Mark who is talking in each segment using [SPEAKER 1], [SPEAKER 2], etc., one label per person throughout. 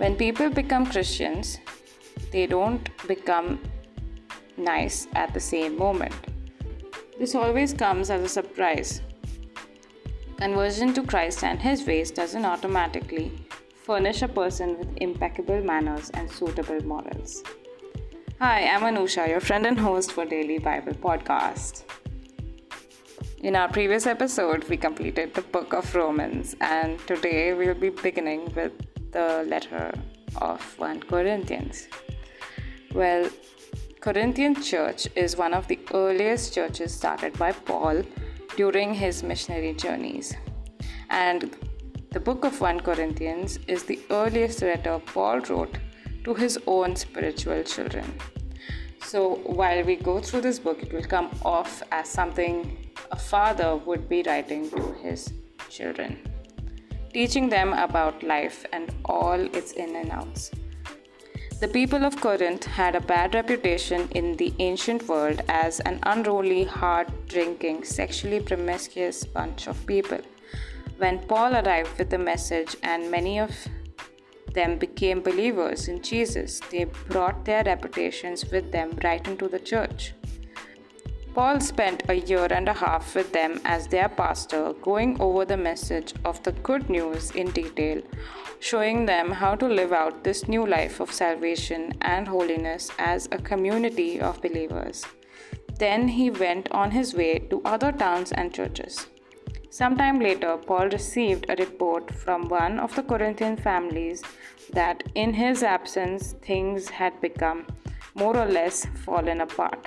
[SPEAKER 1] When people become Christians, they don't become nice at the same moment. This always comes as a surprise. Conversion to Christ and His ways doesn't automatically furnish a person with impeccable manners and suitable morals. Hi, I'm Anusha, your friend and host for Daily Bible Podcast. In our previous episode, we completed the book of Romans, and today we'll be beginning with the letter of 1 Corinthians. Well, Corinthian church is one of the earliest churches started by Paul during his missionary journeys. And the book of 1 Corinthians is the earliest letter Paul wrote to his own spiritual children. So while we go through this book, it will come off as something a father would be writing to his children, teaching them about life and all its in and outs. The people of Corinth had a bad reputation in the ancient world as an unruly, hard drinking, sexually promiscuous bunch of people. When Paul arrived with the message, and many of them became believers in Jesus, they brought their reputations with them right into the church. Paul spent a year and a half with them as their pastor, going over the message of the good news in detail, showing them how to live out this new life of salvation and holiness as a community of believers. Then he went on his way to other towns and churches. Sometime later, Paul received a report from one of the Corinthian families that in his absence things had become more or less fallen apart.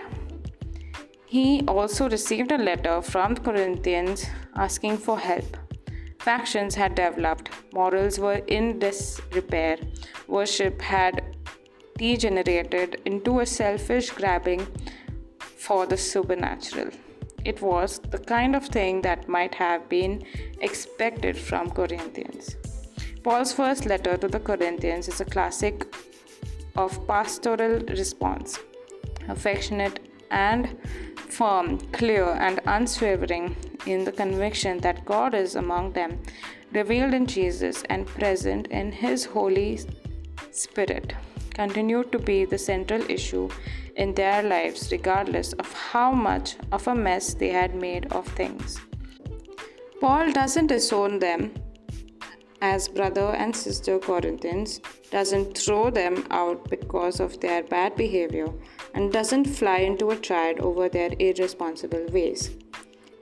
[SPEAKER 1] He also received a letter from the Corinthians asking for help. Factions had developed, morals were in disrepair, worship had degenerated into a selfish grabbing for the supernatural. It was the kind of thing that might have been expected from Corinthians. Paul's first letter to the Corinthians is a classic of pastoral response, affectionate and firm, clear, and unswerving in the conviction that God is among them, revealed in Jesus and present in His Holy Spirit, continued to be the central issue in their lives, regardless of how much of a mess they had made of things. Paul doesn't disown them as brother and sister Corinthians, doesn't throw them out because of their bad behavior, and doesn't fly into a triad over their irresponsible ways.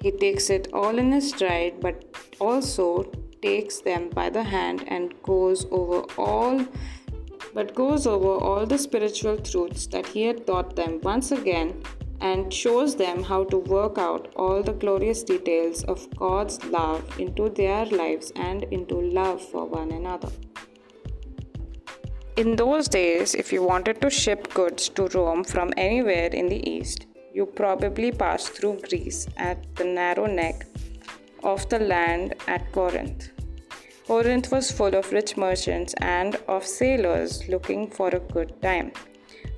[SPEAKER 1] He takes it all in his stride, but also takes them by the hand and goes over all but goes over all the spiritual truths that he had taught them once again and shows them how to work out all the glorious details of God's love into their lives and into love for one another. In those days, if you wanted to ship goods to Rome from anywhere in the east, you probably passed through Greece at the narrow neck of the land at Corinth. Corinth was full of rich merchants and of sailors looking for a good time.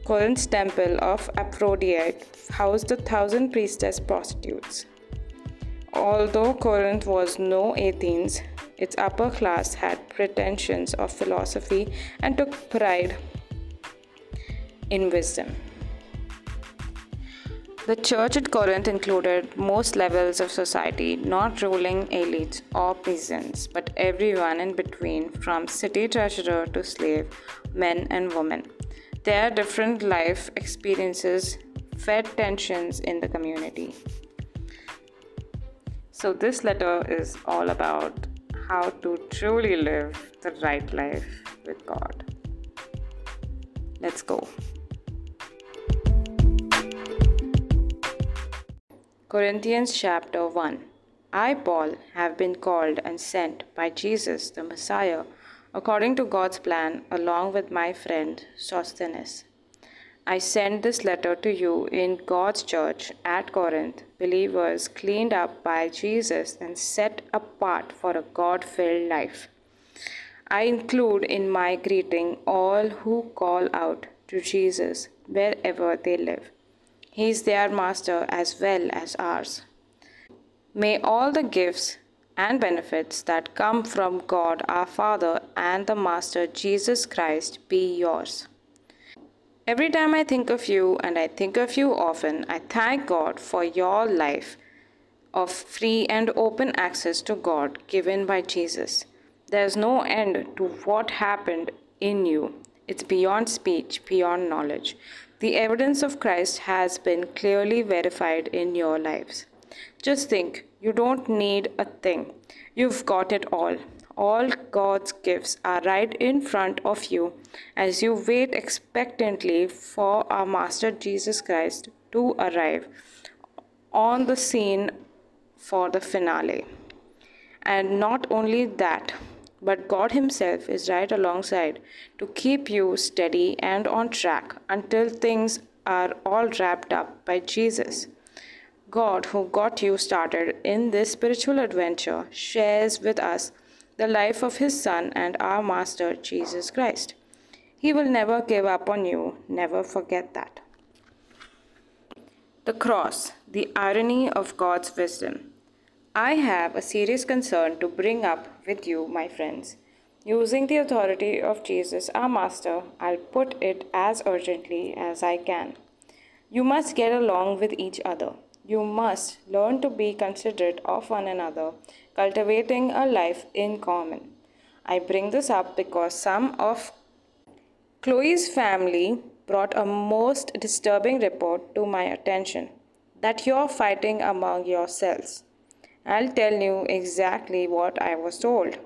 [SPEAKER 1] Corinth's temple of Aphrodite housed a thousand priestess prostitutes. Although Corinth was no Athens, its upper class had pretensions of philosophy and took pride in wisdom. The church at Corinth included most levels of society, not ruling elites or peasants, but everyone in between, from city treasurer to slave, men and women. Their different life experiences fed tensions in the community. So, this letter is all about how to truly live the right life with God. Let's go. Corinthians chapter 1 I, Paul, have been called and sent by Jesus the Messiah according to God's plan, along with my friend Sosthenes. I send this letter to you in God's church at Corinth, believers cleaned up by Jesus and set apart for a God filled life. I include in my greeting all who call out to Jesus wherever they live. He is their master as well as ours. May all the gifts and benefits that come from God our Father and the Master Jesus Christ be yours. Every time I think of you, and I think of you often, I thank God for your life of free and open access to God given by Jesus. There's no end to what happened in you. It's beyond speech, beyond knowledge. The evidence of Christ has been clearly verified in your lives. Just think, you don't need a thing. You've got it all. All God's gifts are right in front of you as you wait expectantly for our Master Jesus Christ to arrive on the scene for the finale. And not only that, but God Himself is right alongside to keep you steady and on track until things are all wrapped up by Jesus. God, who got you started in this spiritual adventure, shares with us the life of his Son and our Master Jesus Christ. He will never give up on you, never forget that. The cross, the irony of God's wisdom. I have a serious concern to bring up with you, my friends. Using the authority of Jesus, our Master, I'll put it as urgently as I can. You must get along with each other. You must learn to be considerate of one another, cultivating a life in common. I bring this up because some of Chloe's family brought a most disturbing report to my attention that you're fighting among yourselves. I'll tell you exactly what I was told.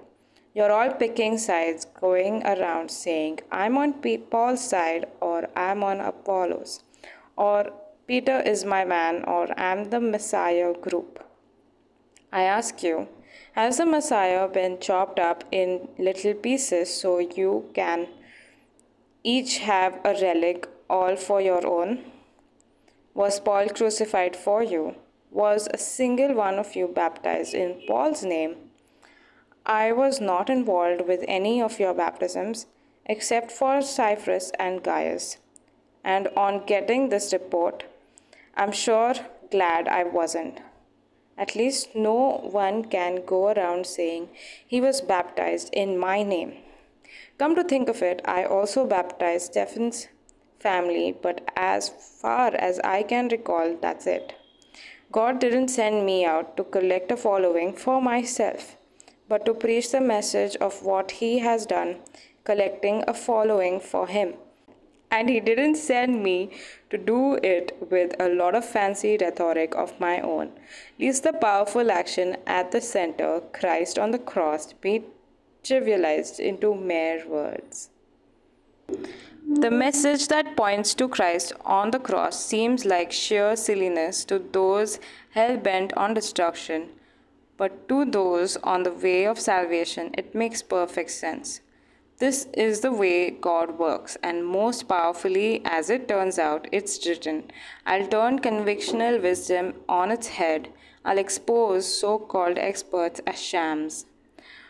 [SPEAKER 1] You're all picking sides, going around saying, I'm on Paul's side or I'm on Apollos, or Peter is my man, or I'm the Messiah group. I ask you, has the Messiah been chopped up in little pieces so you can each have a relic all for your own? Was Paul crucified for you? Was a single one of you baptized in Paul's name? I was not involved with any of your baptisms except for Cephas and Gaius. And on getting this report, I'm sure glad I wasn't. At least no one can go around saying he was baptized in my name. Come to think of it, I also baptized Stephanas's family, but as far as I can recall, that's it. God didn't send me out to collect a following for myself, but to preach the message of what He has done, collecting a following for Him. And he didn't send me to do it with a lot of fancy rhetoric of my own, lest the powerful action at the center, Christ on the cross, be trivialized into mere words. The message that points to Christ on the cross seems like sheer silliness to those hell bent on destruction, but to those on the way of salvation, it makes perfect sense. This is the way God works, and most powerfully, as it turns out, it's written I'll turn convictional wisdom on its head, I'll expose so called experts as shams.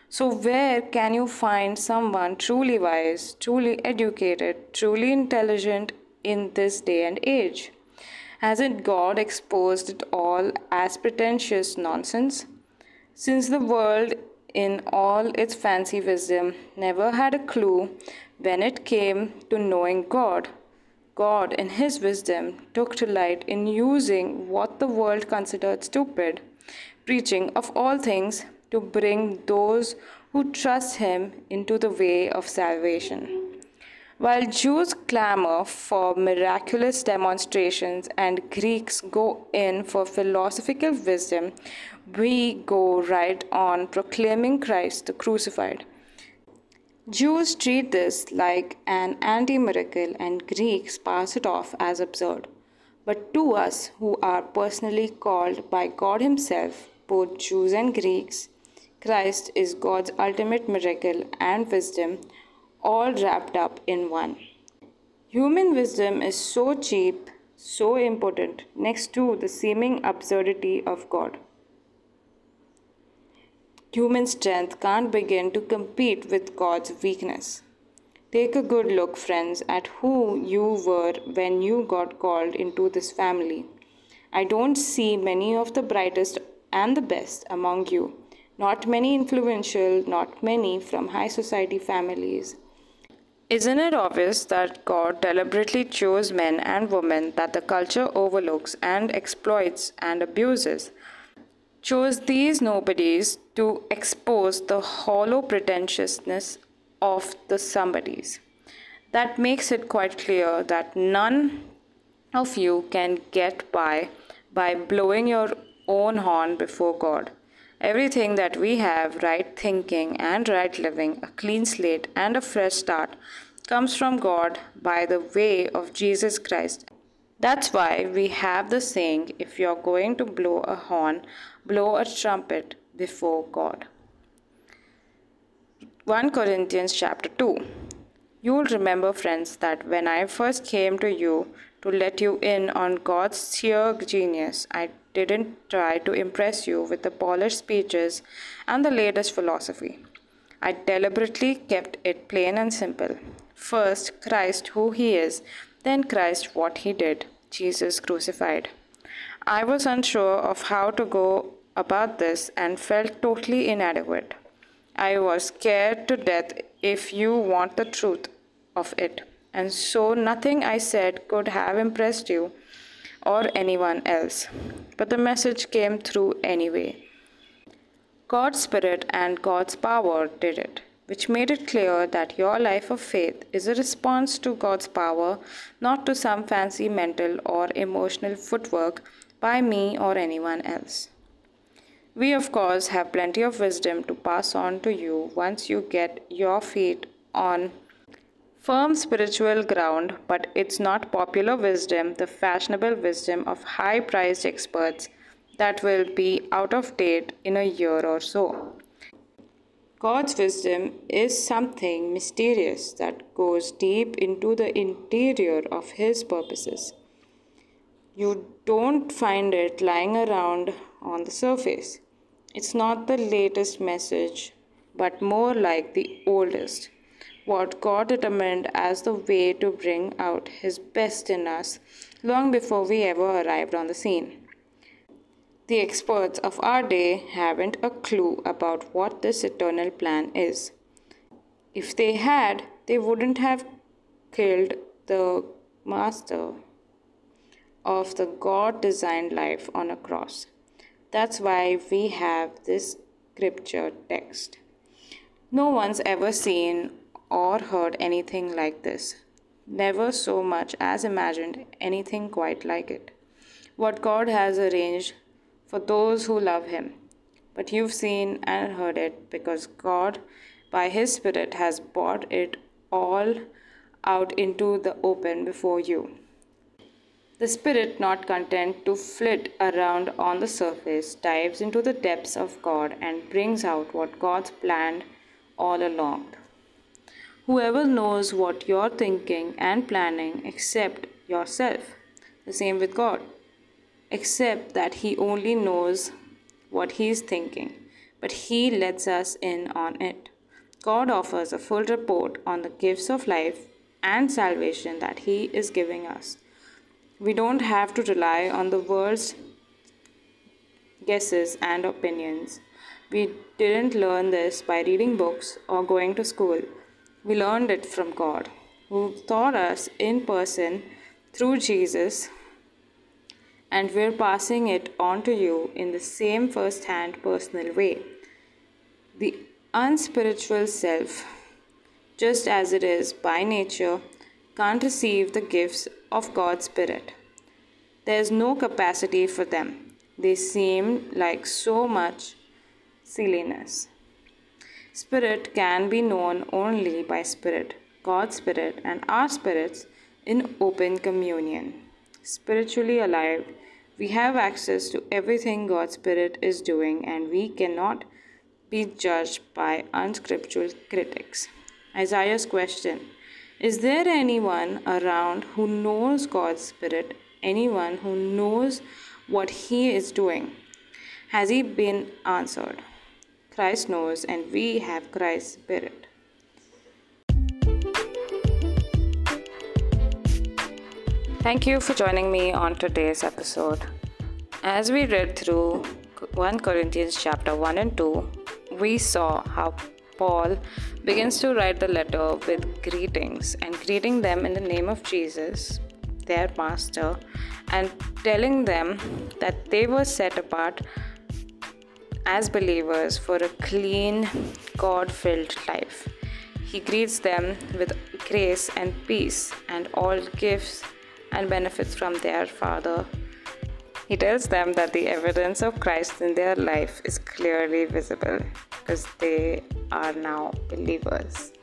[SPEAKER 1] So, where can you find someone truly wise, truly educated, truly intelligent in this day and age? Hasn't God exposed it all as pretentious nonsense? Since the world in all its fancy wisdom, never had a clue when it came to knowing God. God, in His wisdom, took delight in using what the world considered stupid, preaching of all things to bring those who trust Him into the way of salvation. While Jews clamor for miraculous demonstrations and Greeks go in for philosophical wisdom, we go right on proclaiming Christ the crucified. Jews treat this like an anti miracle, and Greeks pass it off as absurd. But to us who are personally called by God Himself, both Jews and Greeks, Christ is God's ultimate miracle and wisdom all wrapped up in one. Human wisdom is so cheap, so impotent, next to the seeming absurdity of God. Human strength can't begin to compete with God's weakness. Take a good look, friends, at who you were when you got called into this family. I don't see many of the brightest and the best among you, not many influential, not many from high society families. Isn't it obvious that God deliberately chose men and women that the culture overlooks and exploits and abuses? Chose these nobodies to expose the hollow pretentiousness of the somebodies. That makes it quite clear that none of you can get by by blowing your own horn before God. Everything that we have, right thinking and right living, a clean slate and a fresh start, comes from God by the way of Jesus Christ. That's why we have the saying if you're going to blow a horn, blow a trumpet before God. 1 Corinthians chapter 2. You'll remember, friends, that when I first came to you to let you in on God's sheer genius, I didn't try to impress you with the polished speeches and the latest philosophy. I deliberately kept it plain and simple. First, Christ who he is, then Christ what he did, Jesus crucified. I was unsure of how to go about this and felt totally inadequate. I was scared to death if you want the truth of it, and so nothing I said could have impressed you or anyone else. But the message came through anyway. God's Spirit and God's power did it, which made it clear that your life of faith is a response to God's power, not to some fancy mental or emotional footwork by me or anyone else. We, of course, have plenty of wisdom to pass on to you once you get your feet on firm spiritual ground, but it's not popular wisdom, the fashionable wisdom of high priced experts that will be out of date in a year or so. God's wisdom is something mysterious that goes deep into the interior of His purposes. You don't find it lying around on the surface. It's not the latest message, but more like the oldest what God determined as the way to bring out His best in us long before we ever arrived on the scene. The experts of our day haven't a clue about what this eternal plan is. If they had, they wouldn't have killed the master of the God designed life on a cross. That's why we have this scripture text. No one's ever seen or heard anything like this. Never so much as imagined anything quite like it. What God has arranged for those who love Him. But you've seen and heard it because God, by His Spirit, has brought it all out into the open before you. The Spirit, not content to flit around on the surface, dives into the depths of God and brings out what God's planned all along. Whoever knows what you're thinking and planning except yourself. The same with God. Except that He only knows what He's thinking, but He lets us in on it. God offers a full report on the gifts of life and salvation that He is giving us. We don't have to rely on the world's guesses and opinions. We didn't learn this by reading books or going to school. We learned it from God, who taught us in person through Jesus, and we're passing it on to you in the same first hand personal way. The unspiritual self, just as it is by nature, can't receive the gifts of God's Spirit. There's no capacity for them. They seem like so much silliness. Spirit can be known only by Spirit, God's Spirit, and our spirits in open communion. Spiritually alive, we have access to everything God's Spirit is doing, and we cannot be judged by unscriptural critics. Isaiah's question Is there anyone around who knows God's Spirit? Anyone who knows what He is doing? Has He been answered? Christ knows, and we have Christ's Spirit. Thank you for joining me on today's episode. As we read through 1 Corinthians chapter 1 and 2, we saw how Paul begins to write the letter with greetings and greeting them in the name of Jesus, their master, and telling them that they were set apart as believers for a clean, God filled life. He greets them with grace and peace and all gifts and benefits from their Father. He tells them that the evidence of Christ in their life is clearly visible because they are now believers.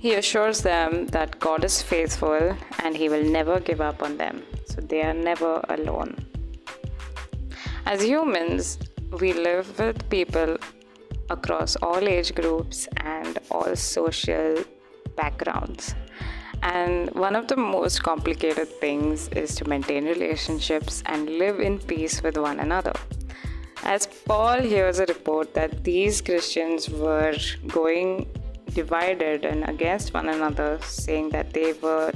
[SPEAKER 1] He assures them that God is faithful and He will never give up on them, so they are never alone. As humans, we live with people across all age groups and all social backgrounds. And one of the most complicated things is to maintain relationships and live in peace with one another. As Paul hears a report that these Christians were going divided and against one another, saying that they were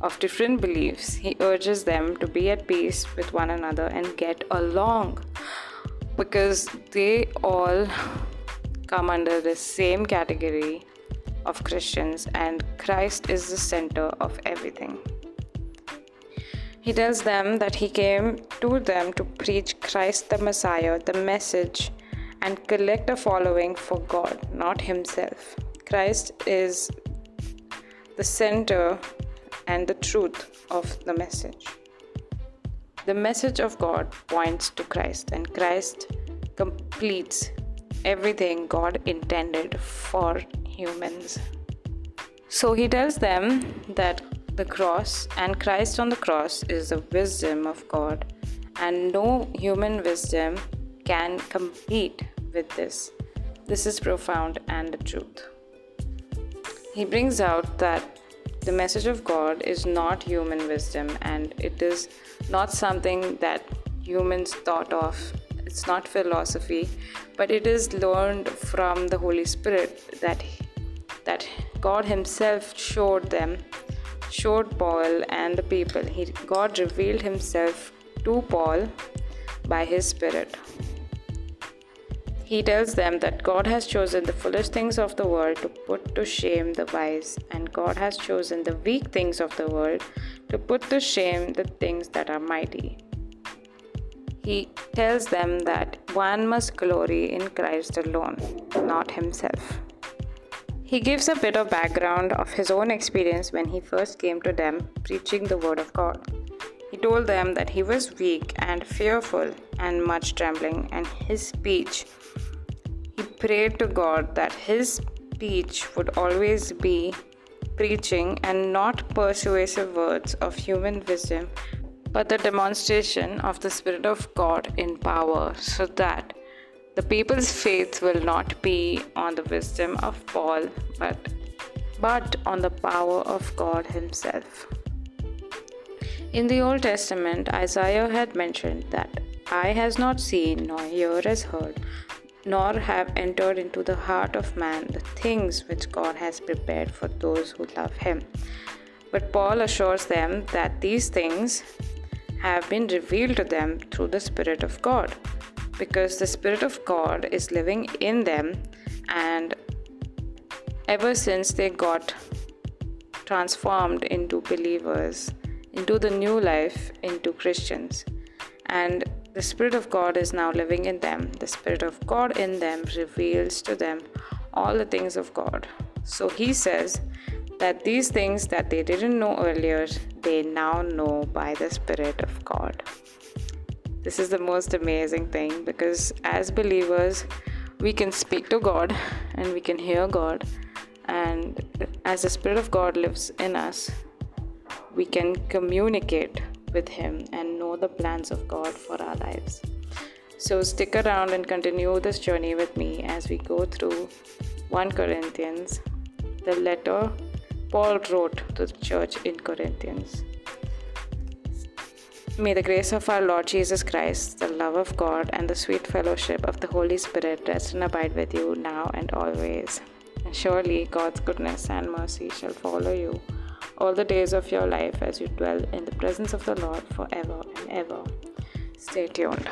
[SPEAKER 1] of different beliefs, he urges them to be at peace with one another and get along because they all come under the same category of Christians, and Christ is the center of everything. He tells them that he came to them to preach Christ the Messiah, the message, and collect a following for God, not himself. Christ is the center and the truth of the message. The message of God points to Christ, and Christ completes everything God intended for humans. So he tells them that the cross and Christ on the cross is the wisdom of God, and no human wisdom can compete with this. This is profound and the truth. He brings out that the message of God is not human wisdom and it is not something that humans thought of. It's not philosophy but it is learned from the holy spirit that that god himself showed them showed paul and the people. He, god revealed himself to paul by his spirit he tells them that God has chosen the foolish things of the world to put to shame the wise, and God has chosen the weak things of the world to put to shame the things that are mighty. He tells them that one must glory in Christ alone, not himself. He gives a bit of background of his own experience when he first came to them preaching the word of God. He told them that he was weak and fearful and much trembling, and his speech, he prayed to God that his speech would always be preaching and not persuasive words of human wisdom, but the demonstration of the Spirit of God in power, so that the people's faith will not be on the wisdom of Paul, but, but on the power of God Himself. In the Old Testament, Isaiah had mentioned that eye has not seen, nor ear has heard, nor have entered into the heart of man the things which God has prepared for those who love Him. But Paul assures them that these things have been revealed to them through the Spirit of God because the Spirit of God is living in them, and ever since they got transformed into believers, into the new life, into Christians, and the Spirit of God is now living in them. The Spirit of God in them reveals to them all the things of God. So he says that these things that they didn't know earlier, they now know by the Spirit of God. This is the most amazing thing because as believers, we can speak to God and we can hear God, and as the Spirit of God lives in us, we can communicate with Him and know the plans of God for our lives. So stick around and continue this journey with me as we go through 1 Corinthians, the letter Paul wrote to the church in Corinthians. May the grace of our Lord Jesus Christ, the love of God, and the sweet fellowship of the Holy Spirit rest and abide with you now and always. And surely God's goodness and mercy shall follow you all the days of your life as you dwell in the presence of the Lord forever and ever. Stay tuned.